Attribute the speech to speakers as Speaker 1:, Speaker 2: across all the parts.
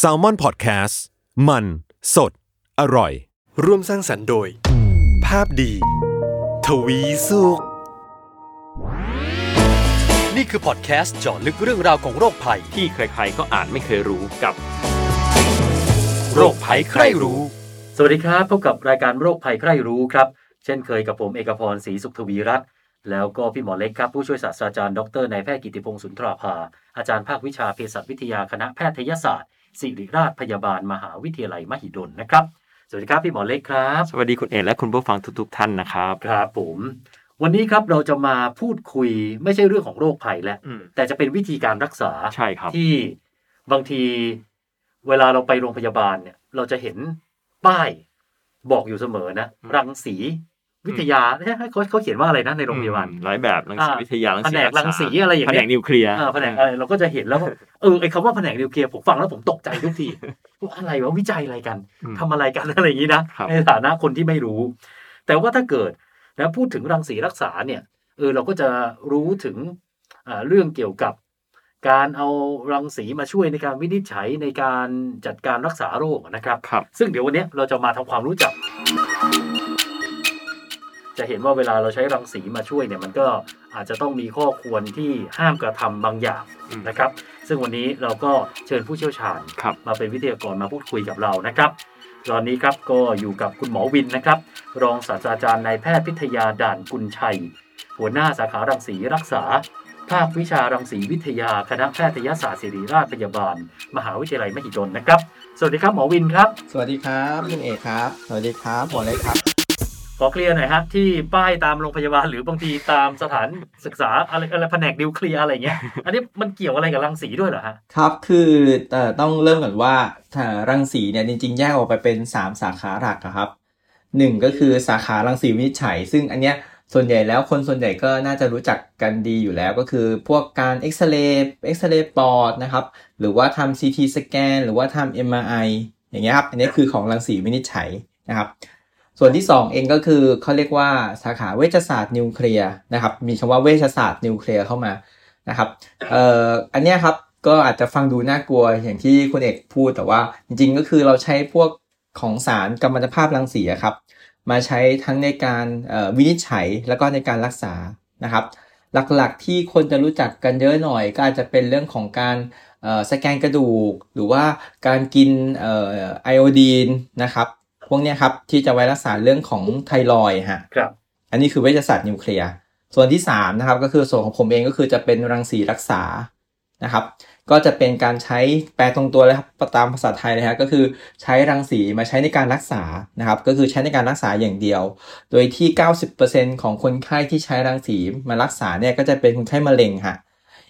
Speaker 1: s a l ม o n PODCAST มัน สด อร่อย
Speaker 2: ร่วมสร้างสรรค์โดย ภาพดี ทวีสุข นี่คือพอดแคสต์เจาะลึกเรื่องราวของโรคภัย
Speaker 3: ที่ใครๆก็อ่านไม่เคยรู้กับ
Speaker 2: โรคภัยใครรู้
Speaker 4: สวัสดีครับพบกับรายการโรคภัยใครรู้ครับ เช่นเคยกับผมเอกพรศรีสุขทวีรัตน์ แล้วก็พี่หมอเล็กครับ ผู้ช่วยศาสตราจารย์ดรนายแพทย์กิติพงศ์สุนทราภา อาจารย์ภาควิชาเภสัชวิทยาคณะแพทยศาสตร์ ศิริราชพยาบาลมหาวิทยาลัยมหิดลนะครับ สวัสดีครับพี่หมอเล็กครับ
Speaker 3: สวัสดีคุณเอกและคุณผู้ฟังทุกๆท่านนะครับ
Speaker 4: ครับผมวันนี้ครับเราจะมาพูดคุยไม่ใช่เรื่องของโรคภัยแล้ว
Speaker 3: อืม
Speaker 4: แต่จะเป็นวิธีการรักษา
Speaker 3: ใช่ครับ
Speaker 4: ที่บางทีเวลาเราไปโรงพยาบาลเนี่ย เราจะเห็นป้ายบอกอยู่เสมอนะ
Speaker 3: อืม
Speaker 4: รังสี วิทยาเอ๊ะเขาเขาเขียนว่าอะไรนะในโรงพยาบาล
Speaker 3: อืมหลายแบบรังสี
Speaker 4: อ่า
Speaker 3: วิทยารัง
Speaker 4: แผ
Speaker 3: สี
Speaker 4: นกรังสีอะไรอย่าง
Speaker 3: แผ
Speaker 4: เงี้
Speaker 3: น
Speaker 4: ย
Speaker 3: กนิวเคลียร์
Speaker 4: อ่าแผนกอะไรเราก็จะเห็นแล้วว่าเออไอ้คำว่าแผนกนิวเคลียร์ผมฟังแล้วผมตกใจทุกทีว่าอะไรวะวิจัยอะไรกัน
Speaker 3: อืม
Speaker 4: ทำอะไรกันอะไรอย่างนี้นะครับในฐานะคนที่ไม่รู้ แต่ว่าถ้าเกิดนะพูดถึงรังสีรักษาเนี่ยเออเราก็จะรู้ถึงอ่าเรื่องเกี่ยวกับการเอารังสีมาช่วยในการวินิจฉัยในการจัดการรักษาโรคนะครับ
Speaker 3: ครับ
Speaker 4: ซึ่งเดี๋ยววันนี้เราจะมาทำความรู้จัก จะเห็นว่าเวลาเราใช้รังสีมาช่วยเนี่ยมันก็อาจจะต้องมีข้อควรที่ห้ามกระทำบางอย่าง
Speaker 3: อืม
Speaker 4: นะครับ ซึ่งวันนี้เราก็เชิญผู้เชี่ยวชาญ
Speaker 3: ครับ
Speaker 4: มาเป็นวิทยากรมาพูดคุยกับเรานะครับ ตอนนี้ครับก็อยู่กับคุณหมอวินนะครับ รองศาสตราจารย์นายแพทย์พิทยาด่านกุลชัย หัวหน้าสาขารังสีรักษา ภาควิชารังสีวิทยาคณะแพทยศาสตร์ศิริราชพยาบาล มหาวิทยาลัยมหิดลนะครับ สวัสดีครับหมอวินครับ
Speaker 5: สวัสดีครับคุณเอกครับ สวัสดีครับหมอเล็กครับ
Speaker 4: ขอเคลียร์หน่อยครับ ที่ป้ายตามโรงพยาบาลหรือบางทีตามสถานศึกษาอะไรอะไรแผนกนิวเคลียร์อะไรเงี้ย อันนี้มันเกี่ยวอะไรกับรังสีด้วยเหรอฮะ
Speaker 5: ครับคือต้องเริ่มก่อนว่ารังสีเนี่ยจริง ๆ แยกออกไปเป็น 3 สาขาหลักครับหนึ่งก็คือสาขารังสีวินิจฉัย ซึ่งอันเนี้ยส่วนใหญ่แล้วคนส่วนใหญ่ก็น่าจะรู้จักกันดีอยู่แล้วก็คือพวกการเอ็กซเรย์เอ็กซเรย์ปอดนะครับ หรือว่าทำ CT สแกนหรือว่าทำ MRI อย่างเงี้ยครับ อันนี้คือของรังสีวินิจฉัยนะครับ ส่วนที่ 2 เองก็คือเขาเรียกว่าสาขาเวชศาสตร์นิวเคลียร์นะครับมีคำว่าเวชศาสตร์นิวเคลียร์เข้ามานะครับเอ่ออันเนี้ยครับก็อาจจะฟังดูน่ากลัวอย่างที่คุณเอกพูดแต่ว่า จริงๆก็คือเราใช้พวกของสารกัมมันตภาพรังสีครับมาใช้ทั้งในการวินิจฉัยแล้วก็ในการรักษานะครับหลักๆที่คนจะรู้จักกันเยอะหน่อยก็อาจจะเป็นเรื่องของการสแกนกระดูก หรือว่าการกินออไอโอดีนนะครับ วกเนี้ยครับ ที่จะไว้รักษาเรื่องของไทรอยด์ฮะ
Speaker 4: ครับ
Speaker 5: อันนี้คือเวชศาสตร์นิวเคลียร์ส่วนที่3นะครับก็คือส่วนของผมเองก็คือจะเป็นรังสีรักษานะครับ ก็จะเป็นการใช้แปลตรงตัวเลยครับตามภาษาไทยเลยฮะก็คือใช้รังสีมาใช้ในการรักษานะครับ ก็คือใช้ในการรักษาอย่างเดียว โดยที่ 90%ของคนไข้ที่ใช้รังสีมารักษาเนี่ยก็จะเป็นคนไข้มะเร็งฮะ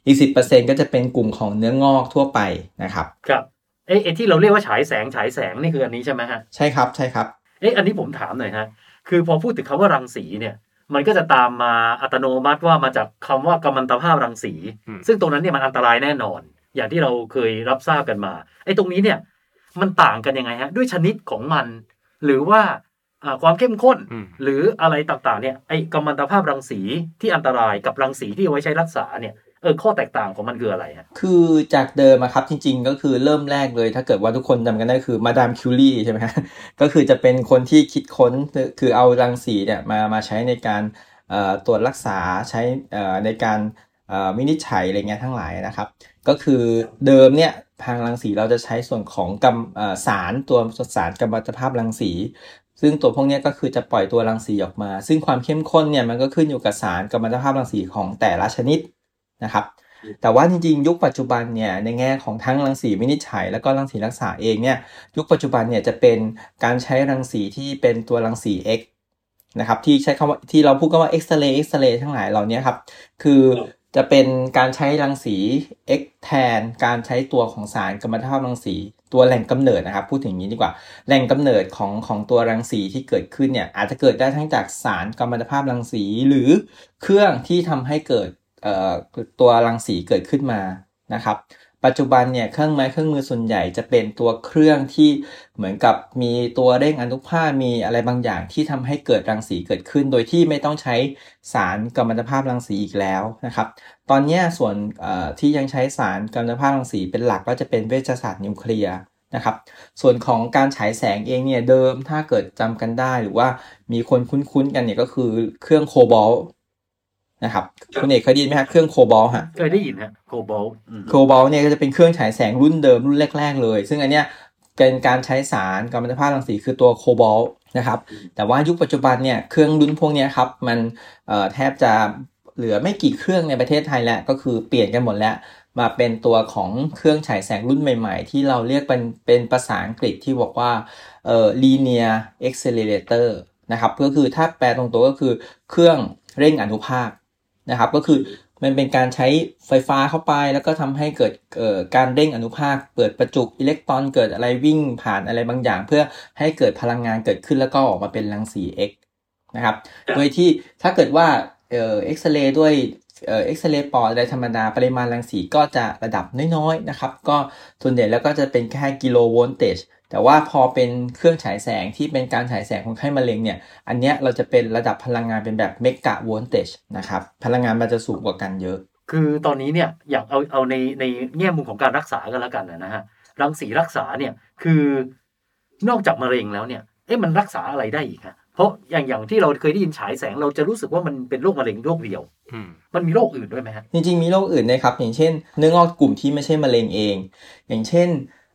Speaker 5: อีก 10%ก็จะเป็นกลุ่มของเนื้องอกทั่วไปนะครับ
Speaker 4: ครับ เอ๊ะไอ้ที่เราเรียกว่าฉายแสงฉายแสงนี่คืออันนี้ใช่ไหมฮะ
Speaker 5: ใช่ครับใช่ครับ
Speaker 4: เอ๊ะอันนี้ผมถามหน่อยฮะคือพอพูดถึงคำว่ารังสีเนี่ย มันก็จะตามมาอัตโนมัติว่ามาจากคำว่ากัมมันตภาพรังสี
Speaker 3: อืม
Speaker 4: ซึ่งตรงนั้นเนี่ยมันอันตรายแน่นอน อย่างที่เราเคยรับทราบกันมาไอ้ตรงนี้เนี่ยมันต่างกันยังไงฮะ ด้วยชนิดของมัน หรือว่าอ่าความเข้มข้น
Speaker 3: อืม
Speaker 4: หรืออะไรต่างๆเนี่ยไอ้กัมมันตภาพรังสีที่อันตรายกับรังสีที่เอาไว้ใช้รักษาเนี่ย เออข้อแตกต่างของมันคืออะไรฮะ
Speaker 5: คือจากเดิมครับจริง ๆ ก็คือเริ่มแรกเลย ถ้าเกิดว่าทุกคนจำกันได้คือมาดามคิวรีใช่ไหมฮะก็คือจะเป็นคนที่คิดค้นคือเอารังสีเนี่ยมามาใช้ในการตรวจรักษาใช้ในการเอ่อวินิจฉัยอะไรเงี้ยทั้งหลายนะครับ ก็คือเดิมเนี่ยทางรังสีเราจะใช้ส่วนของกำสารตัวสารกัมมันตภาพรังสี ซึ่งตัวพวกนี้ก็คือจะปล่อยตัวรังสีออกมา ซึ่งความเข้มข้นเนี่ยมันก็ขึ้นอยู่กับสารกัมมันตภาพรังสีของแต่ละชนิด นะครับแต่ว่าจริงๆ ยุคปัจจุบันเนี่ยในแง่ของทั้งรังสีวินิจฉัย แล้วก็รังสีรักษาเองเนี่ยยุคปัจจุบันเนี่ยจะเป็นการใช้รังสีที่เป็นตัวรังสี X นะครับที่ใช้คำว่าที่เราพูดกันว่าเอ็กซเรย์เอ็กซเรย์ทั้งหลายเหล่านี้ครับคือจะเป็นการใช้รังสี X แทนการใช้ตัวของสารกัมมันตภาพรังสีตัวแหล่งกำเนิดนะครับ พูดถึงอย่างนี้ดีกว่า แหล่งกำเนิดของของตัวรังสีที่เกิดขึ้นเนี่ยอาจจะเกิดได้ทั้งจากสารกัมมันตภาพรังสี หรือเครื่องที่ทำให้เกิด ตัวรังสีเกิดขึ้นมานะครับ ปัจจุบันเนี่ยเครื่องไม้เครื่องมือส่วนใหญ่จะเป็นตัวเครื่องที่เหมือนกับมีตัวเร่งอนุภาคมีอะไรบางอย่างที่ทำให้เกิดรังสีเกิดขึ้น โดยที่ไม่ต้องใช้สารกัมมันตภาพรังสีอีกแล้วนะครับ ตอนนี้ส่วนที่ยังใช้สารกัมมันตภาพรังสีเป็นหลักก็จะเป็นเวชศาสตร์นิวเคลียร์นะครับส่วนของการฉายแสงเองเนี่ยเดิมถ้าเกิดจำกันได้หรือว่ามีคนคุ้นๆกันเนี่ยก็คือเครื่องโคบอล นะครับคุณเอกเคยได้ยินไหมครับเครื่องโคบอลฮะ
Speaker 4: เคยได้ยินฮะโคบอล
Speaker 5: โคบอลเนี่ยก็จะเป็นเครื่องฉายแสงรุ่นเดิมรุ่นแรก ๆ เลย ซึ่งอันเนี้ยเป็นการใช้สารกัมมันตภาพรังสีคือตัวโคบอลนะครับ แต่ว่ายุคปัจจุบันเนี่ยเครื่องรุ่นพวกนี้ครับมันแทบจะเหลือไม่กี่เครื่องในประเทศไทยแล้วก็คือเปลี่ยนกันหมดแล้ว มาเป็นตัวของเครื่องฉายแสงรุ่นใหม่ๆ ที่เราเรียกเป็นเป็นภาษาอังกฤษที่บอกว่าเอ่อ linear accelerator นะครับก็คือถ้าแปลตรงตัวก็คือเครื่องเร่งอนุภาค นะครับ ก็คือมันเป็นการใช้ไฟฟ้าเข้าไปแล้วก็ทำให้เกิดการเร่งอนุภาคเปิดประจุอิเล็กตรอนเกิดอะไรวิ่งผ่านอะไรบางอย่าง เพื่อให้เกิดพลังงานเกิดขึ้นแล้วก็ออกมาเป็นรังสี X นะครับ โดยที่ถ้าเกิดว่าเอ็กซเรย์ด้วยเอ็กซเรย์ปอดอะไรธรรมดาปริมาณรังสีก็จะระดับน้อยๆนะครับ ก็ส่วนใหญ่แล้วก็จะเป็นแค่ kilovoltage แต่ว่าพอเป็นเครื่องฉายแสงที่เป็นการฉายแสงของคนไข้มะเร็งเนี่ย อันเนี้ยเราจะเป็นระดับพลังงานเป็นแบบ megavoltage นะครับ พลังงานมันจะสูงกว่ากันเยอะ
Speaker 4: คือตอนนี้เนี่ยอยากเอาเอาในในแง่มุมของการรักษากันแล้วกันนะฮะรังสีรักษาเนี่ยคือนอกจากมะเร็งแล้วเนี่ยเอ๊ะมันรักษาอะไรได้อีกฮะเพราะอย่างอย่างที่เราเคยได้ยินฉายแสงเราจะรู้สึกว่ามันเป็นโรคมะเร็งโรคเดียวมันมีโรคอื่นด้วยไหมฮะ
Speaker 5: จริงๆมีโรคอื่นนะครับ อย่างเช่น เนื้องอกกลุ่มที่ไม่ใช่มะเร็งเอง อย่างเช่น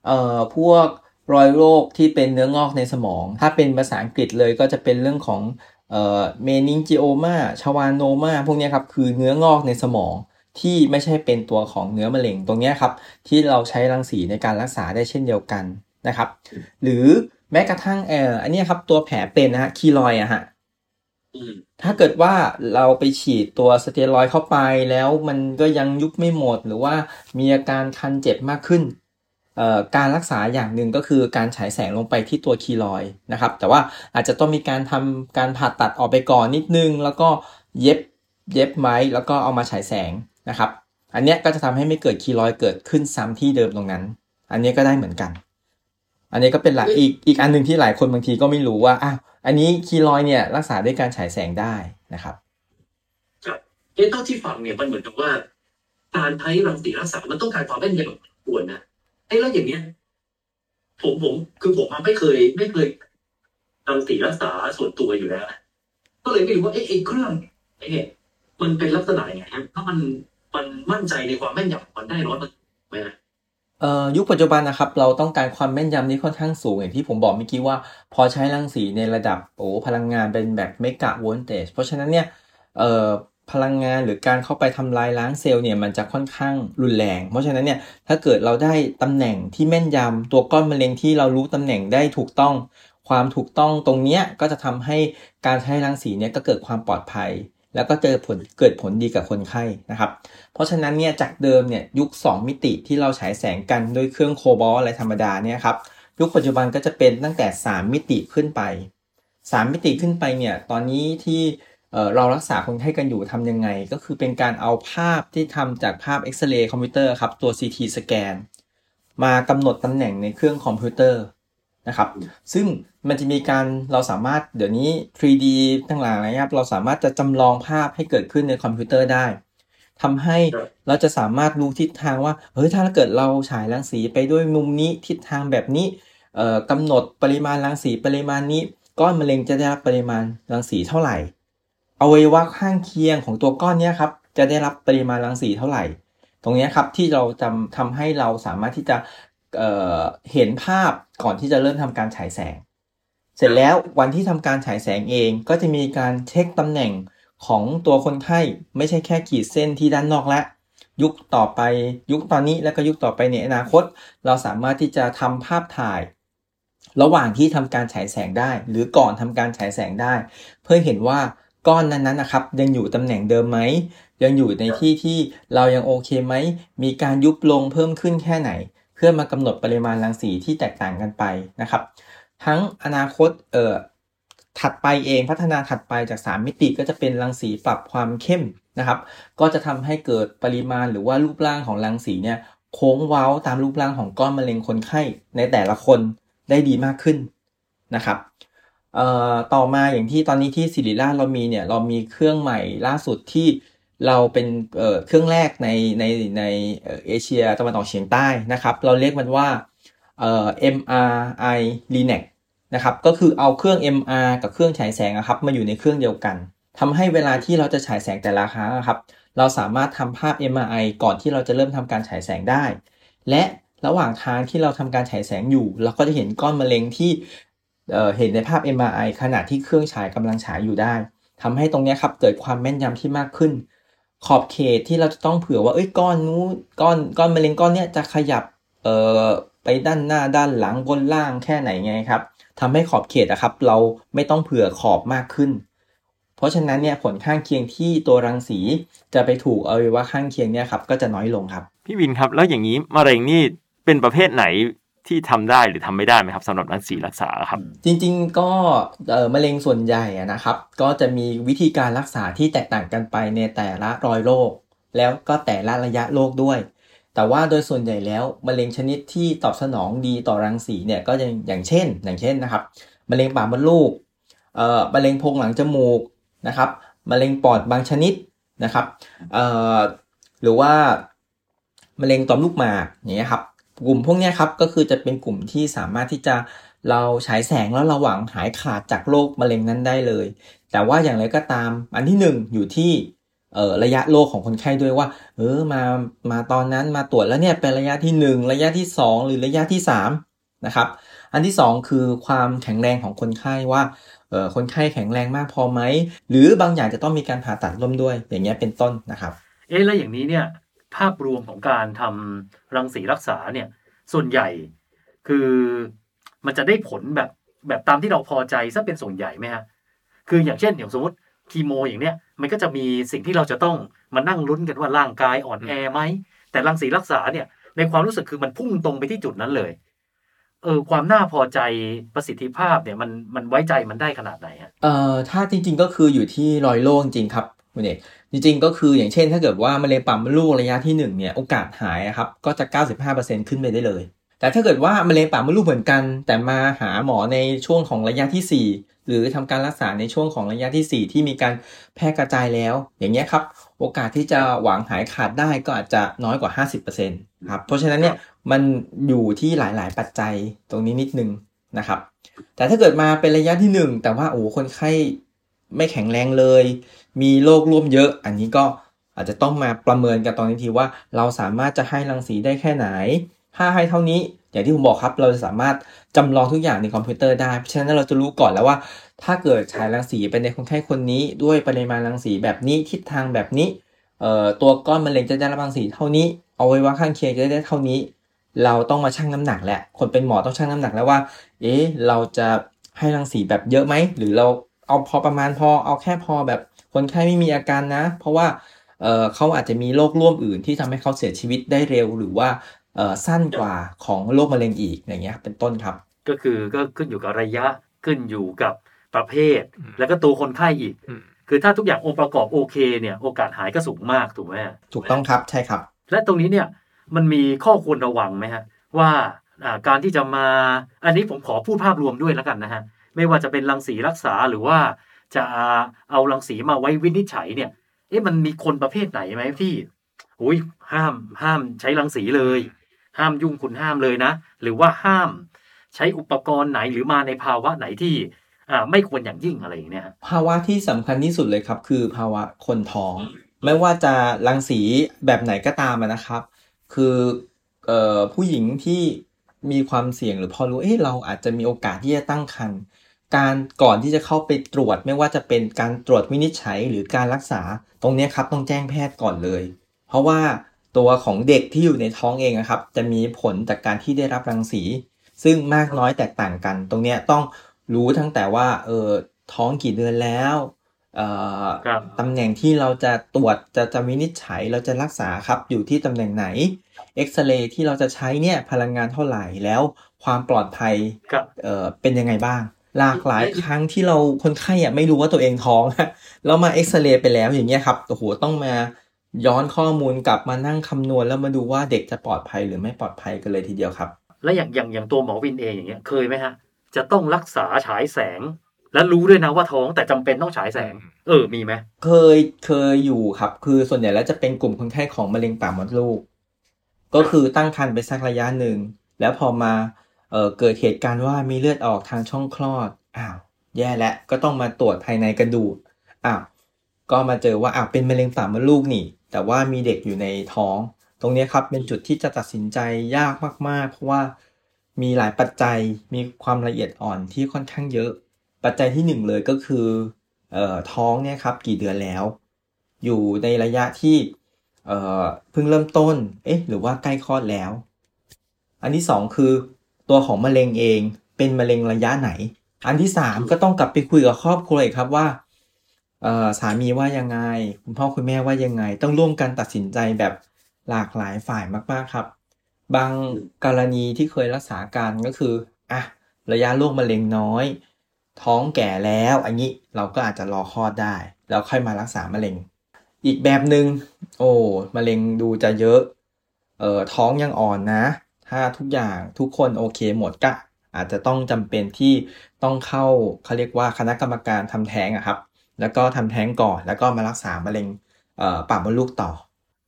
Speaker 5: เอ่อพวก รอยโรคที่เป็นเนื้องอกในสมอง ถ้าเป็นภาษาอังกฤษเลยก็จะเป็นเรื่องของเอ่อเมนิงจิโอมาชาวานโนมาพวกนี้ครับคือเนื้องอกในสมองที่ไม่ใช่เป็นตัวของเนื้อมะเร็งตรงนี้ครับ ที่เราใช้รังสีในการรักษาได้เช่นเดียวกันนะครับ หรือแม้กระทั่งเอ่ออันนี้ครับตัวแผลเป็นนะฮะคีลอยอะฮะถ้าเกิดว่าเราไปฉีดตัวสเตียรอยเข้าไปแล้วมันก็ยังยุบไม่หมด หรือว่ามีอาการคันเจ็บมากขึ้น การรักษาอย่างหนึ่งก็คือการฉายแสงลงไปที่ตัวคีลอยนะครับ แต่ว่าอาจจะต้องมีการทำการผ่าตัดออกไปก่อนนิดนึง แล้วก็เย็บเย็บไม้แล้วก็เอามาฉายแสงนะครับ อันนี้ก็จะทำให้ไม่เกิดคีลอยเกิดขึ้นซ้ำที่เดิมตรงนั้น อันนี้ก็ได้เหมือนกัน อันนี้ก็เป็นหลักอีกอีกอันหนึ่งที่หลายคนบางทีก็ไม่รู้ว่าอะอันนี้คีลอยเนี่ยรักษาด้วยการฉายแสงได้นะครับ
Speaker 6: ครับเอ๊ะเท่าที่ฟังเนี่ยมันเหมือนกับว่า การใช้รังสีรักษา มันต้องการความแม่นยำควรนะ ไอ้แล้วอย่างเนี้ย ผมผมคือผมไม่เคย ไม่เคยรังสีรักษาส่วนตัวอยู่แล้วก็เลยไม่รู้ว่าไอ้ไอ้เครื่องไอ้เนี่ยมันเป็นลักษณะยังไงครับถ้ามันมันมั่นใจในความแม่นยำมันได้ร้อยเปอร์เซ็นต์ไหม
Speaker 5: เอ่อยุคปัจจุบันนะครับ เราต้องการความแม่นยำนี้ค่อนข้างสูงอย่างที่ผมบอกเมื่อกี้ว่า พอใช้รังสีในระดับโอ้พลังงานเป็นแบบ megavoltage เพราะฉะนั้นเนี่ยเอ่อ พลังงานหรือการเข้าไปทำลายล้างเซลล์เนี่ยมันจะค่อนข้างรุนแรง เพราะฉะนั้นเนี่ยถ้าเกิดเราได้ตำแหน่งที่แม่นยำตัวก้อนมะเร็งที่เรารู้ตำแหน่งได้ถูกต้อง ความถูกต้องตรงเนี้ยก็จะทำให้การใช้รังสีเนี่ยก็เกิดความปลอดภัย แล้วก็เจอผลเกิดผลดีกับคนไข้นะครับ เพราะฉะนั้นเนี่ยจากเดิมเนี่ยยุค 2 มิติที่เราฉายแสงกันด้วยเครื่องโคบอลต์อะไรธรรมดาเนี่ยครับยุคปัจจุบันก็จะเป็นตั้งแต่ 3 มิติขึ้นไป 3 มิติขึ้นไปเนี่ยตอนนี้ที่ เรารักษาคนไข้กันอยู่ทำยังไง ก็คือเป็นการเอาภาพที่ทำจากภาพเอ็กซเรย์คอมพิวเตอร์ครับ ตัว CT สแกนมากำหนดตำแหน่งในเครื่องคอมพิวเตอร์นะครับ ซึ่งมันจะมีการเราสามารถเดี๋ยวนี้ 3D ทั้งหลายนะครับ เราสามารถจะจำลองภาพให้เกิดขึ้นในคอมพิวเตอร์ได้ทำให้เราจะสามารถรู้ทิศทางว่า เฮ้ย ถ้าเกิดเราฉายรังสีไปด้วยมุมนี้ทิศทางแบบนี้กำหนดปริมาณรังสีปริมาณนี้ ก้อนมะเร็งจะได้รับปริมาณรังสีเท่าไหร่ อวัยวะข้างเคียงของตัวก้อนนี้ครับจะได้รับปริมาณรังสีเท่าไหร่ ตรงนี้ครับที่เราจำทำให้เราสามารถที่จะเเห็นภาพก่อนที่จะเริ่มทำการฉายแสง เสร็จแล้ววันที่ทำการฉายแสงเองก็จะมีการเช็คตำแหน่งของตัวคนไข้ไม่ใช่แค่ขีดเส้นที่ด้านนอกแล้วยุคต่อไปยุคตอนนี้แล้วก็ยุคต่อไปในอนาคต เราสามารถที่จะทำภาพถ่าย ระหว่างที่ทำการฉายแสงได้ หรือก่อนทำการฉายแสงได้ เพื่อเห็นว่า ก้อนนั้นๆนะครับ ยังอยู่ตำแหน่งเดิมไหมยังอยู่ในที่ที่เรายังโอเคไหมมีการยุบลงเพิ่มขึ้นแค่ไหน เพื่อมากำหนดปริมาณรังสีที่แตกต่างกันไปนะครับ ทั้งอนาคตเอ่อถัดไปเองพัฒนาถัดไปจาก 3 มิติก็จะเป็นรังสีปรับความเข้มนะครับ ก็จะทำให้เกิดปริมาณหรือว่ารูปร่างของรังสีเนี่ยโค้งเว้าตามรูปร่างของก้อนมะเร็งคนไข้ในแต่ละคนได้ดีมากขึ้นนะครับ เอ่อต่อมาอย่างที่ตอนนี้ที่ศิริราชเรามีเนี่ยเรามีเครื่องใหม่ล่าสุดที่เราเป็นเอ่อเครื่องแรกในในในเอเชียตะวันออกเฉียงใต้นะครับ เราเรียกมันว่าเอ่อ MRI Linac นะครับก็คือเอาเครื่อง MR กับเครื่องฉายแสงอะครับมาอยู่ในเครื่องเดียวกันทำให้เวลาที่เราจะฉายแสงแต่ละครั้งครับเราสามารถทำภาพ MRI ก่อนที่เราจะเริ่มทำการฉายแสงได้ และระหว่างทางที่เราทำการฉายแสงอยู่ เราก็จะเห็นก้อนมะเร็งที่ เเห็นในภาพ MRI ขณะที่เครื่องฉายกำลังฉายอยู่ได้ทำให้ตรงนี้ครับเกิดความแม่นยำที่มากขึ้น ขอบเขตที่เราจะต้องเผื่อว่าเอ้ยก้อนนู้ก้อนก้อนมะเร็งก้อนเนี้ยจะขยับเอ่อไปด้านหน้าด้านหลังบนล่างแค่ไหนไงครับทำให้ขอบเขตอะครับ เราไม่ต้องเผื่อขอบมากขึ้น เพราะฉะนั้นเนี่ยผลข้างเคียงที่ตัวรังสีจะไปถูกอวัยวะข้างเคียงเนี่ยครับก็จะน้อยลงครับ
Speaker 3: พี่วินครับแล้วอย่างนี้มะเร็งนี่เป็นประเภทไหน ที่ทำได้หรือทำไม่ได้ไหมครับสำหรับรังสีรักษาครับ
Speaker 5: จริง ๆ ก็เอ่อมะเร็งส่วนใหญ่อะนะครับ ก็จะมีวิธีการรักษาที่แตกต่างกันไปในแต่ละรอยโรค แล้วก็แต่ละระยะโรคด้วย แต่ว่าโดยส่วนใหญ่แล้วมะเร็งชนิดที่ตอบสนองดีต่อรังสีเนี่ยก็อย่างอย่างเช่น อย่างเช่นนะครับมะเร็งปากมดลูกเอ่อมะเร็งโพรงหลังจมูกนะครับมะเร็งปอดบางชนิดนะครับเอ่อหรือว่ามะเร็งต่อมลูกหมากอย่างเงี้ยครับ กลุ่มพวกนี้ครับก็คือจะเป็นกลุ่มที่สามารถที่จะเราฉายแสงแล้วเราหวังหายขาดจากโรคมะเร็งนั้นได้เลย แต่ว่าอย่างไรก็ตาม อันที่หนึ่งอยู่ที่เออระยะโรคของคนไข้ด้วยว่า เออมามาตอนนั้นมาตรวจแล้วเนี่ยเป็นระยะที่หนึ่งระยะที่สองหรือระยะที่สามนะครับอันที่สองคือความแข็งแรงของคนไข้ว่าเออคนไข้แข็งแรงมากพอไหมหรือบางอย่างจะต้องมีการผ่าตัดร่วมด้วยอย่างเงี้ยเป็นต้นนะครับ
Speaker 4: เอ๊ะแล้วอย่างนี้เนี่ย ภาพรวมของการทำรังสีรักษาเนี่ย ส่วนใหญ่คือมันจะได้ผลแบบแบบตามที่เราพอใจซะเป็นส่วนใหญ่ไหมฮะ คืออย่างเช่นอย่างสมมติคีโมอย่างเนี้ยมันก็จะมีสิ่งที่เราจะต้องมานั่งลุ้นกันว่าร่างกายอ่อนแอไหม แต่รังสีรักษาเนี่ย ในความรู้สึกคือมันพุ่งตรงไปที่จุดนั้นเลย เออความน่าพอใจประสิทธิภาพเนี่ยมันมันไว้ใจมันได้ขนาดไหนฮะ
Speaker 5: เอ่อถ้าจริง ๆ ก็คืออยู่ที่รอยโรคจริงครับ คุณเอกจริงๆก็คืออย่างเช่น ถ้าเกิดว่ามะเร็งปากมดลูกระยะที่หนึ่งเนี่ยโอกาสหายครับก็จะ 95%ขึ้นไปได้เลย แต่ถ้าเกิดว่ามะเร็งปากมดลูกเหมือนกัน แต่มาหาหมอในช่วงของระยะที่ 4 หรือทำการรักษาในช่วงของระยะที่ 4 ที่มีการแพร่กระจายแล้ว อย่างเงี้ยครับโอกาสที่จะหวังหายขาดได้ก็อาจจะน้อยกว่า 50%ครับเพราะฉะนั้นเนี่ยมันอยู่ที่หลายๆปัจจัยตรงนี้นิดนึงนะครับแต่ถ้าเกิดมาเป็นระยะที่หนึ่งแต่ว่าโอ้คนไข้ไม่แข็งแรงเลย มีโรคร่วมเยอะ อันนี้ก็อาจจะต้องมาประเมินกันตอนนี้ทีว่า เราสามารถจะให้รังสีได้แค่ไหน ถ้าให้เท่านี้อย่างที่ผมบอกครับ เราจะสามารถจำลองทุกอย่างในคอมพิวเตอร์ได้เพราะฉะนั้นเราจะรู้ก่อนแล้วว่า ถ้าเกิดฉายรังสีไปในคนไข้คนนี้ ด้วยปริมาณรังสีแบบนี้ทิศทางแบบนี้ตัวก้อนมะเร็งจะได้รับรังสีเท่านี้เอาไว้ว่าข้างเคียงจะได้เท่านี้ เราต้องมาชั่งน้ำหนักแหละ คนเป็นหมอต้องชั่งน้ำหนักแล้วว่า เอ๊ะเราจะให้รังสีแบบเยอะไหมหรือเราเอาพอประมาณพอเอาแค่พอแบบ คนไข้ไม่มีอาการนะ เพราะว่าเอ่อเขาอาจจะมีโรคร่วมอื่นที่ทำให้เขาเสียชีวิตได้เร็วหรือว่าเอ่อสั้นกว่าของโรคมะเร็งอีกอย่างเงี้ยเป็นต้นครับ
Speaker 4: ก็คือก็ขึ้นอยู่กับระยะขึ้นอยู่กับประเภท
Speaker 3: อืม
Speaker 4: แล้วก็ตัวคนไข้อีก
Speaker 3: อืม
Speaker 4: คือถ้าทุกอย่างองค์ประกอบโอเคเนี่ยโอกาสหายก็สูงมากถูกไหมฮะ
Speaker 5: ถูกต้องครับใช่ครับ
Speaker 4: และตรงนี้เนี่ยมันมีข้อควรระวังไหมฮะว่าอ่าการที่จะมาอันนี้ผมขอพูดภาพรวมด้วยแล้วกันนะฮะไม่ว่าจะเป็นรังสีรักษาหรือว่า จะเอารังสีมาไว้วินิจฉัยเนี่ยเอ๊ะมันมีคนประเภทไหนไหมที่อุ้ยห้ามห้ามใช้รังสีเลย ห้ามยุ่งคุณห้ามเลยนะ หรือว่าห้ามใช้อุปกรณ์ไหนหรือมาในภาวะไหนที่อ่าไม่ควรอย่างยิ่งอะไรอย่างเนี้ย
Speaker 5: ภาวะที่สำคัญที่สุดเลยครับ คือภาวะคนท้อง ไม่ว่าจะรังสีแบบไหนก็ตามนะครับ คือเอ่อผู้หญิงที่มีความเสี่ยงหรือพอรู้เอ๊ะเราอาจจะมีโอกาสที่จะตั้งครรภ์ การก่อนที่จะเข้าไปตรวจไม่ว่าจะเป็นการตรวจวินิจฉัยหรือการรักษา ตรงเนี้ยครับต้องแจ้งแพทย์ก่อนเลย เพราะว่าตัวของเด็กที่อยู่ในท้องเองอะครับ จะมีผลจากการที่ได้รับรังสี ซึ่งมากน้อยแตกต่างกัน ตรงเนี้ยต้องรู้ตั้งแต่ว่าเออท้องกี่เดือนแล้วเอ่อ
Speaker 4: ครับ
Speaker 5: ตำแหน่งที่เราจะตรวจจะจะวินิจฉัยเราจะรักษาครับอยู่ที่ตำแหน่งไหนเอ็กซเรย์ที่เราจะใช้เนี่ยพลังงานเท่าไหร่แล้วความปลอดภัย
Speaker 4: ครับ
Speaker 5: เอ่อเป็นยังไงบ้าง หลากหลายครั้งที่เราคนไข้อะไม่รู้ว่าตัวเองท้องแล้วมาเอ็กซเรย์ไปแล้วอย่างเงี้ยครับโอ้โหต้องมาย้อนข้อมูลกลับมานั่งคำนวณแล้วมาดูว่าเด็กจะปลอดภัยหรือไม่ปลอดภัยกันเลยทีเดียวครับ
Speaker 4: แล้วอย่างอย่างอย่างตัวหมอวินเองอย่างเงี้ยเคยไหมฮะ จะต้องรักษาฉายแสง และรู้ด้วยนะว่าท้องแต่จำเป็นต้องฉายแสง เออมีไหม
Speaker 5: เคยเคยอยู่ครับ คือส่วนใหญ่แล้วจะเป็นกลุ่มคนไข้ของมะเร็งปากมดลูก ก็คือตั้งครรภ์ไปสักระยะหนึ่งแล้วพอมา เออเกิดเหตุการณ์ว่ามีเลือดออกทางช่องคลอดอ้าวแย่แล้วก็ต้องมาตรวจภายในกระดูกอ้าวก็มาเจอว่าอ้าวเป็นมะเร็งปากมดลูกนี่ แต่ว่ามีเด็กอยู่ในท้อง ตรงนี้ครับเป็นจุดที่จะตัดสินใจยากมาก ๆ เพราะว่ามีหลายปัจจัยมีความละเอียดอ่อนที่ค่อนข้างเยอะ ปัจจัยที่หนึ่งเลยก็คือเอ่อท้องเนี่ยครับกี่เดือนแล้ว อยู่ในระยะที่เอ่อเพิ่งเริ่มต้น เอ๊ะ หรือว่าใกล้คลอดแล้ว อันที่สองคือ ตัวของมะเร็งเอง เป็นมะเร็งระยะไหน อันที่สามก็ต้องกลับไปคุยกับครอบครัวอีกครับว่าเออสามีว่ายังไง คุณพ่อคุณแม่ว่ายังไง ต้องร่วมกันตัดสินใจแบบหลากหลายฝ่ายมากๆครับ บางกรณีที่เคยรักษาการก็คืออะระยะโรคมะเร็งน้อย ท้องแก่แล้วอันนี้เราก็อาจจะรอคลอดได้ แล้วค่อยมารักษามะเร็ง อีกแบบหนึ่งโอ้มะเร็งดูจะเยอะเออท้องยังอ่อนนะ ถ้าทุกอย่างทุกคนโอเคหมดก็อาจจะต้องจำเป็นที่ต้องเข้าเขาเรียกว่าคณะกรรมการทำแท้งอะครับ แล้วก็ทำแท้งก่อนแล้วก็มารักษามะเร็งเอ่อปากมดลูกต่อ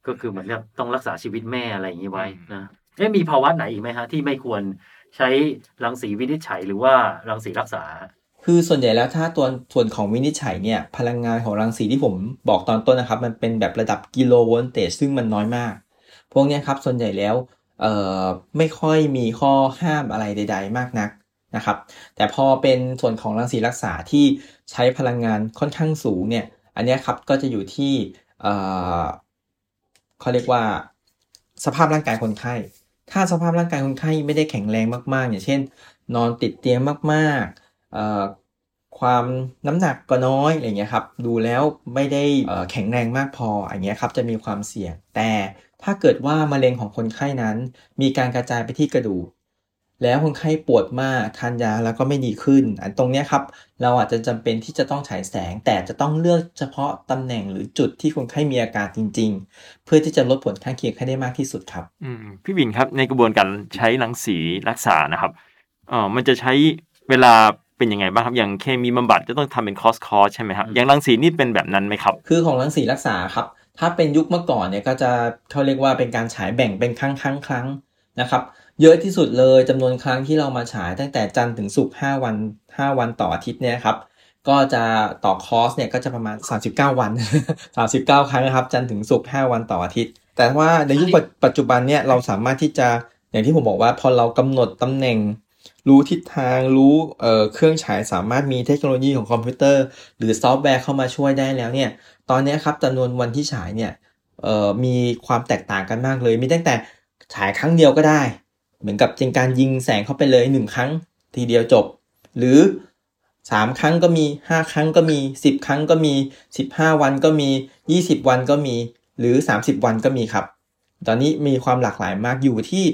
Speaker 4: ก็คือเหมือนกับต้องรักษาชีวิตแม่อะไรอย่างนี้ไว้นะเอ๊ะมีภาวะไหนอีกไหมฮะที่ไม่ควรใช้รังสีวินิจฉัยหรือว่ารังสีรักษา
Speaker 5: คือส่วนใหญ่แล้วถ้าตัวส่วนของวินิจฉัยเนี่ยพลังงานของรังสีที่ผมบอกตอนต้นนะครับ มันเป็นแบบระดับกิโลโวลต์เตจซึ่งมันน้อยมาก พวกเนี้ยครับส่วนใหญ่แล้ว เอ่อไม่ค่อยมีข้อห้ามอะไรใด ๆ มากนักนะครับ แต่พอเป็นส่วนของรังสีรักษาที่ใช้พลังงานค่อนข้างสูงเนี่ย อันนี้ครับก็จะอยู่ที่เอ่อเขาเรียกว่าสภาพร่างกายคนไข้ ถ้าสภาพร่างกายคนไข้ไม่ได้แข็งแรงมากๆ อย่างเช่น นอนติดเตียงมากๆ ความน้ำหนักก็น้อยอะไรเงี้ยครับ ดูแล้วไม่ได้แข็งแรงมากพออย่างเงี้ยครับจะมีความเสี่ยง แต่ ถ้าเกิดว่ามะเร็งของคนไข้นั้น มีการกระจายไปที่กระดูก แล้วคนไข้ปวดมากทานยาแล้วก็ไม่ดีขึ้น อันตรงเนี้ยครับ เราอาจจะจำเป็นที่จะต้องฉายแสง แต่จะต้องเลือกเฉพาะตำแหน่งหรือจุดที่คนไข้มีอาการจริง ๆ เพื่อที่จะลดผลข้างเคียงให้ได้มากที่สุดครับ
Speaker 3: อืมพี่วินครับในกระบวนการใช้รังสีรักษานะครับเออมันจะใช้เวลาเป็นยังไงบ้างครับ อย่างเคมีบำบัดจะต้องทำเป็นคอร์สคอร์สใช่ไหมครับ อย่างรังสีนี่เป็นแบบนั้นไหมครับ
Speaker 5: คือของรังสีรักษาครับ ถ้าเป็นยุคเมื่อก่อนเนี่ยก็จะเขาเรียกว่าเป็นการฉายแบ่งเป็นครั้งครั้งครั้งนะครับ เยอะที่สุดเลยจำนวนครั้งที่เรามาฉายตั้งแต่จันทร์ถึงศุกร์5วัน 5 วันต่ออาทิตย์เนี่ยครับ ก็จะต่อคอร์สเนี่ยก็จะประมาณ 39 วัน 39 ครั้งนะครับ จันทร์ถึงศุกร์5วันต่ออาทิตย์ แต่ว่าในยุคปัจปัจจุบันเนี่ยเราสามารถที่จะอย่างที่ผมบอกว่าพอเรากำหนดตำแหน่งรู้ทิศทางรู้เเครื่องฉายสามารถมีเทคโนโลยีของคอมพิวเตอร์ หรือซอฟต์แวร์เข้ามาช่วยได้แล้วเนี่ย ตอนนี้ครับจำนวนวันที่ฉายเนี่ยมีความแตกต่างกันมากเลย มีตั้งแต่ฉายครั้งเดียวก็ได้ เหมือนกับเป็นการยิงแสงเข้าไปเลยหนึ่งครั้งทีเดียวจบ หรือสามครั้งก็มีห้าครั้งก็มีสิบครั้งก็มีสิบห้าวันก็มียี่สิบวันก็มี หรือสามสิบวันก็มีครับ ตอนนี้มีความหลากหลายมากอยู่ที่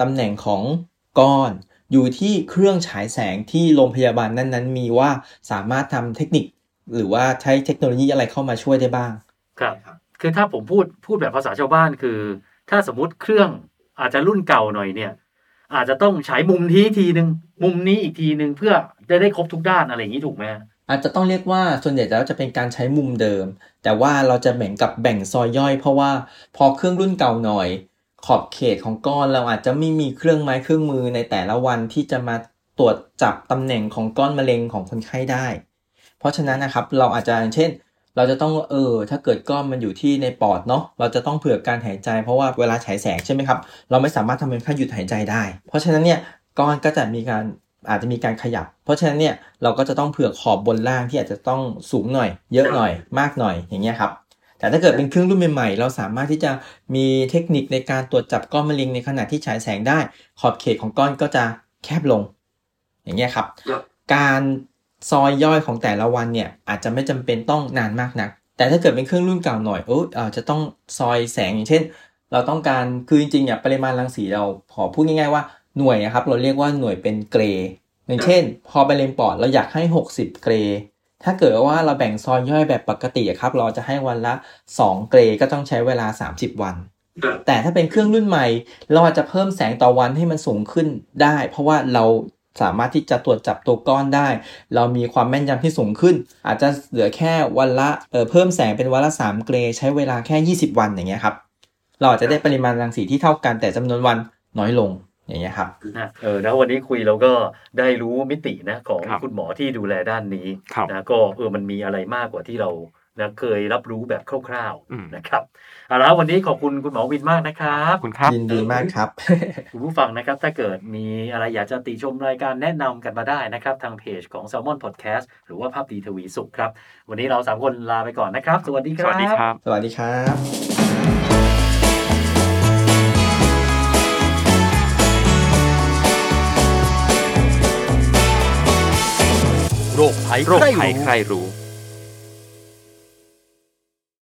Speaker 5: ตำแหน่งของก้อนอยู่ที่เครื่องฉายแสงที่โรงพยาบาลนั้นๆ มีว่าสามารถทำเทคนิค หรือว่าใช้เทคโนโลยีอะไรเข้ามาช่วยได้บ้าง
Speaker 4: ครับ คือถ้าผมพูดพูดแบบภาษาชาวบ้านคือ ถ้าสมมติเครื่องอาจจะรุ่นเก่าหน่อยเนี่ย อาจจะต้องฉายมุมนี้ทีหนึ่งมุมนี้อีกทีหนึ่งเพื่อจะได้ครบทุกด้านอะไรอย่างนี้ถูกไหม
Speaker 5: อาจจะต้องเรียกว่าส่วนใหญ่แล้วจะเป็นการใช้มุมเดิม แต่ว่าเราจะแบ่งกับแบ่งซอยย่อย เพราะว่าพอเครื่องรุ่นเก่าหน่อย ขอบเขตของก้อนเราอาจจะไม่มีเครื่องไม้เครื่องมือในแต่ละวันที่จะมาตรวจจับตำแหน่งของก้อนมะเร็งของคนไข้ได้ เพราะฉะนั้นนะครับเราอาจจะอย่างเช่น เราจะต้องเออถ้าเกิดก้อนมันอยู่ที่ในปอดเนาะเราจะต้องเผื่อการหายใจ เพราะว่าเวลาฉายแสงใช่ไหมครับเราไม่สามารถทำให้คนไข้หยุดหายใจได้ เพราะฉะนั้นเนี่ยก้อนก็จะมีการอาจจะมีการขยับ เพราะฉะนั้นเนี่ยเราก็จะต้องเผื่อขอบบนล่างที่อาจจะต้องสูงหน่อย เยอะหน่อยมากหน่อยอย่างเงี้ยครับแต่ถ้าเกิดเป็นเครื่องรุ่นใหม่ๆ เราสามารถที่จะมีเทคนิคในการตรวจจับก้อนมะเร็งในขณะที่ฉายแสงได้ ขอบเขตของก้อนก็จะแคบลง อย่างเงี้ยครับ
Speaker 6: ครับ
Speaker 5: การ ซอยย่อยของแต่ละวันเนี่ยอาจจะไม่จำเป็นต้องนานมากนัก แต่ถ้าเกิดเป็นเครื่องรุ่นเก่าหน่อยโอ้อาจจะต้องซอยแสงอย่างเช่น เราต้องการคือจริงๆเนี่ยปริมาณรังสีเราขอพูดง่ายๆว่าหน่วยนะครับเราเรียกว่าหน่วยเป็นเกรย์อย่างเช่น พอไปเลนปอดเราอยากให้ 60 เกรย์ถ้าเกิดว่าเราแบ่งซอยย่อยแบบปกติครับ เราจะให้วันละ 2 เกรย์ก็ต้องใช้เวลา 30 วัน
Speaker 6: ครับ
Speaker 5: แต่ถ้าเป็นเครื่องรุ่นใหม่ เราอาจจะเพิ่มแสงต่อวันให้มันสูงขึ้นได้ เพราะว่าเรา สามารถที่จะตรวจจับตัวก้อนได้ เรามีความแม่นยำที่สูงขึ้น อาจจะเหลือแค่วันละเออเพิ่มแสงเป็นวันละ 3 เกรย์ใช้เวลาแค่ 20 วันอย่างเงี้ยครับ เราอาจจะได้ปริมาณรังสีที่เท่ากันแต่จำนวนวันน้อยลงอย่างเงี้ยครับ
Speaker 4: นะเออแล้ววันนี้คุยเราก็ได้รู้มิตินะของ
Speaker 3: ครับ
Speaker 4: คุณหมอที่ดูแลด้านนี้
Speaker 3: ครับ
Speaker 4: นะก็เออมันมีอะไรมากกว่าที่เรา นะเคยรับรู้แบบคร่าว
Speaker 3: อืม
Speaker 4: ๆนะครับเอาละวันนี้ขอบคุณคุณหมอวินมากนะครับ
Speaker 3: ขอบคุณครับ
Speaker 5: ยินดีมากครับ
Speaker 4: คุณผู้ฟังนะครับ ถ้าเกิดมีอะไรอยากจะติชมรายการแนะนำกันมาได้นะครับ ทางเพจของ Salmon Podcast หรือว่าภาพดีทวีสุขครับ วันนี้เราสามคนลาไปก่อนนะครับ สวัสดีค
Speaker 3: ส
Speaker 4: รับ
Speaker 3: วัสดีครับ
Speaker 5: สวัสดีครับ
Speaker 2: โรคภัย
Speaker 3: โรค
Speaker 2: ใคร
Speaker 3: ภัย
Speaker 2: รู้
Speaker 3: ใครรู้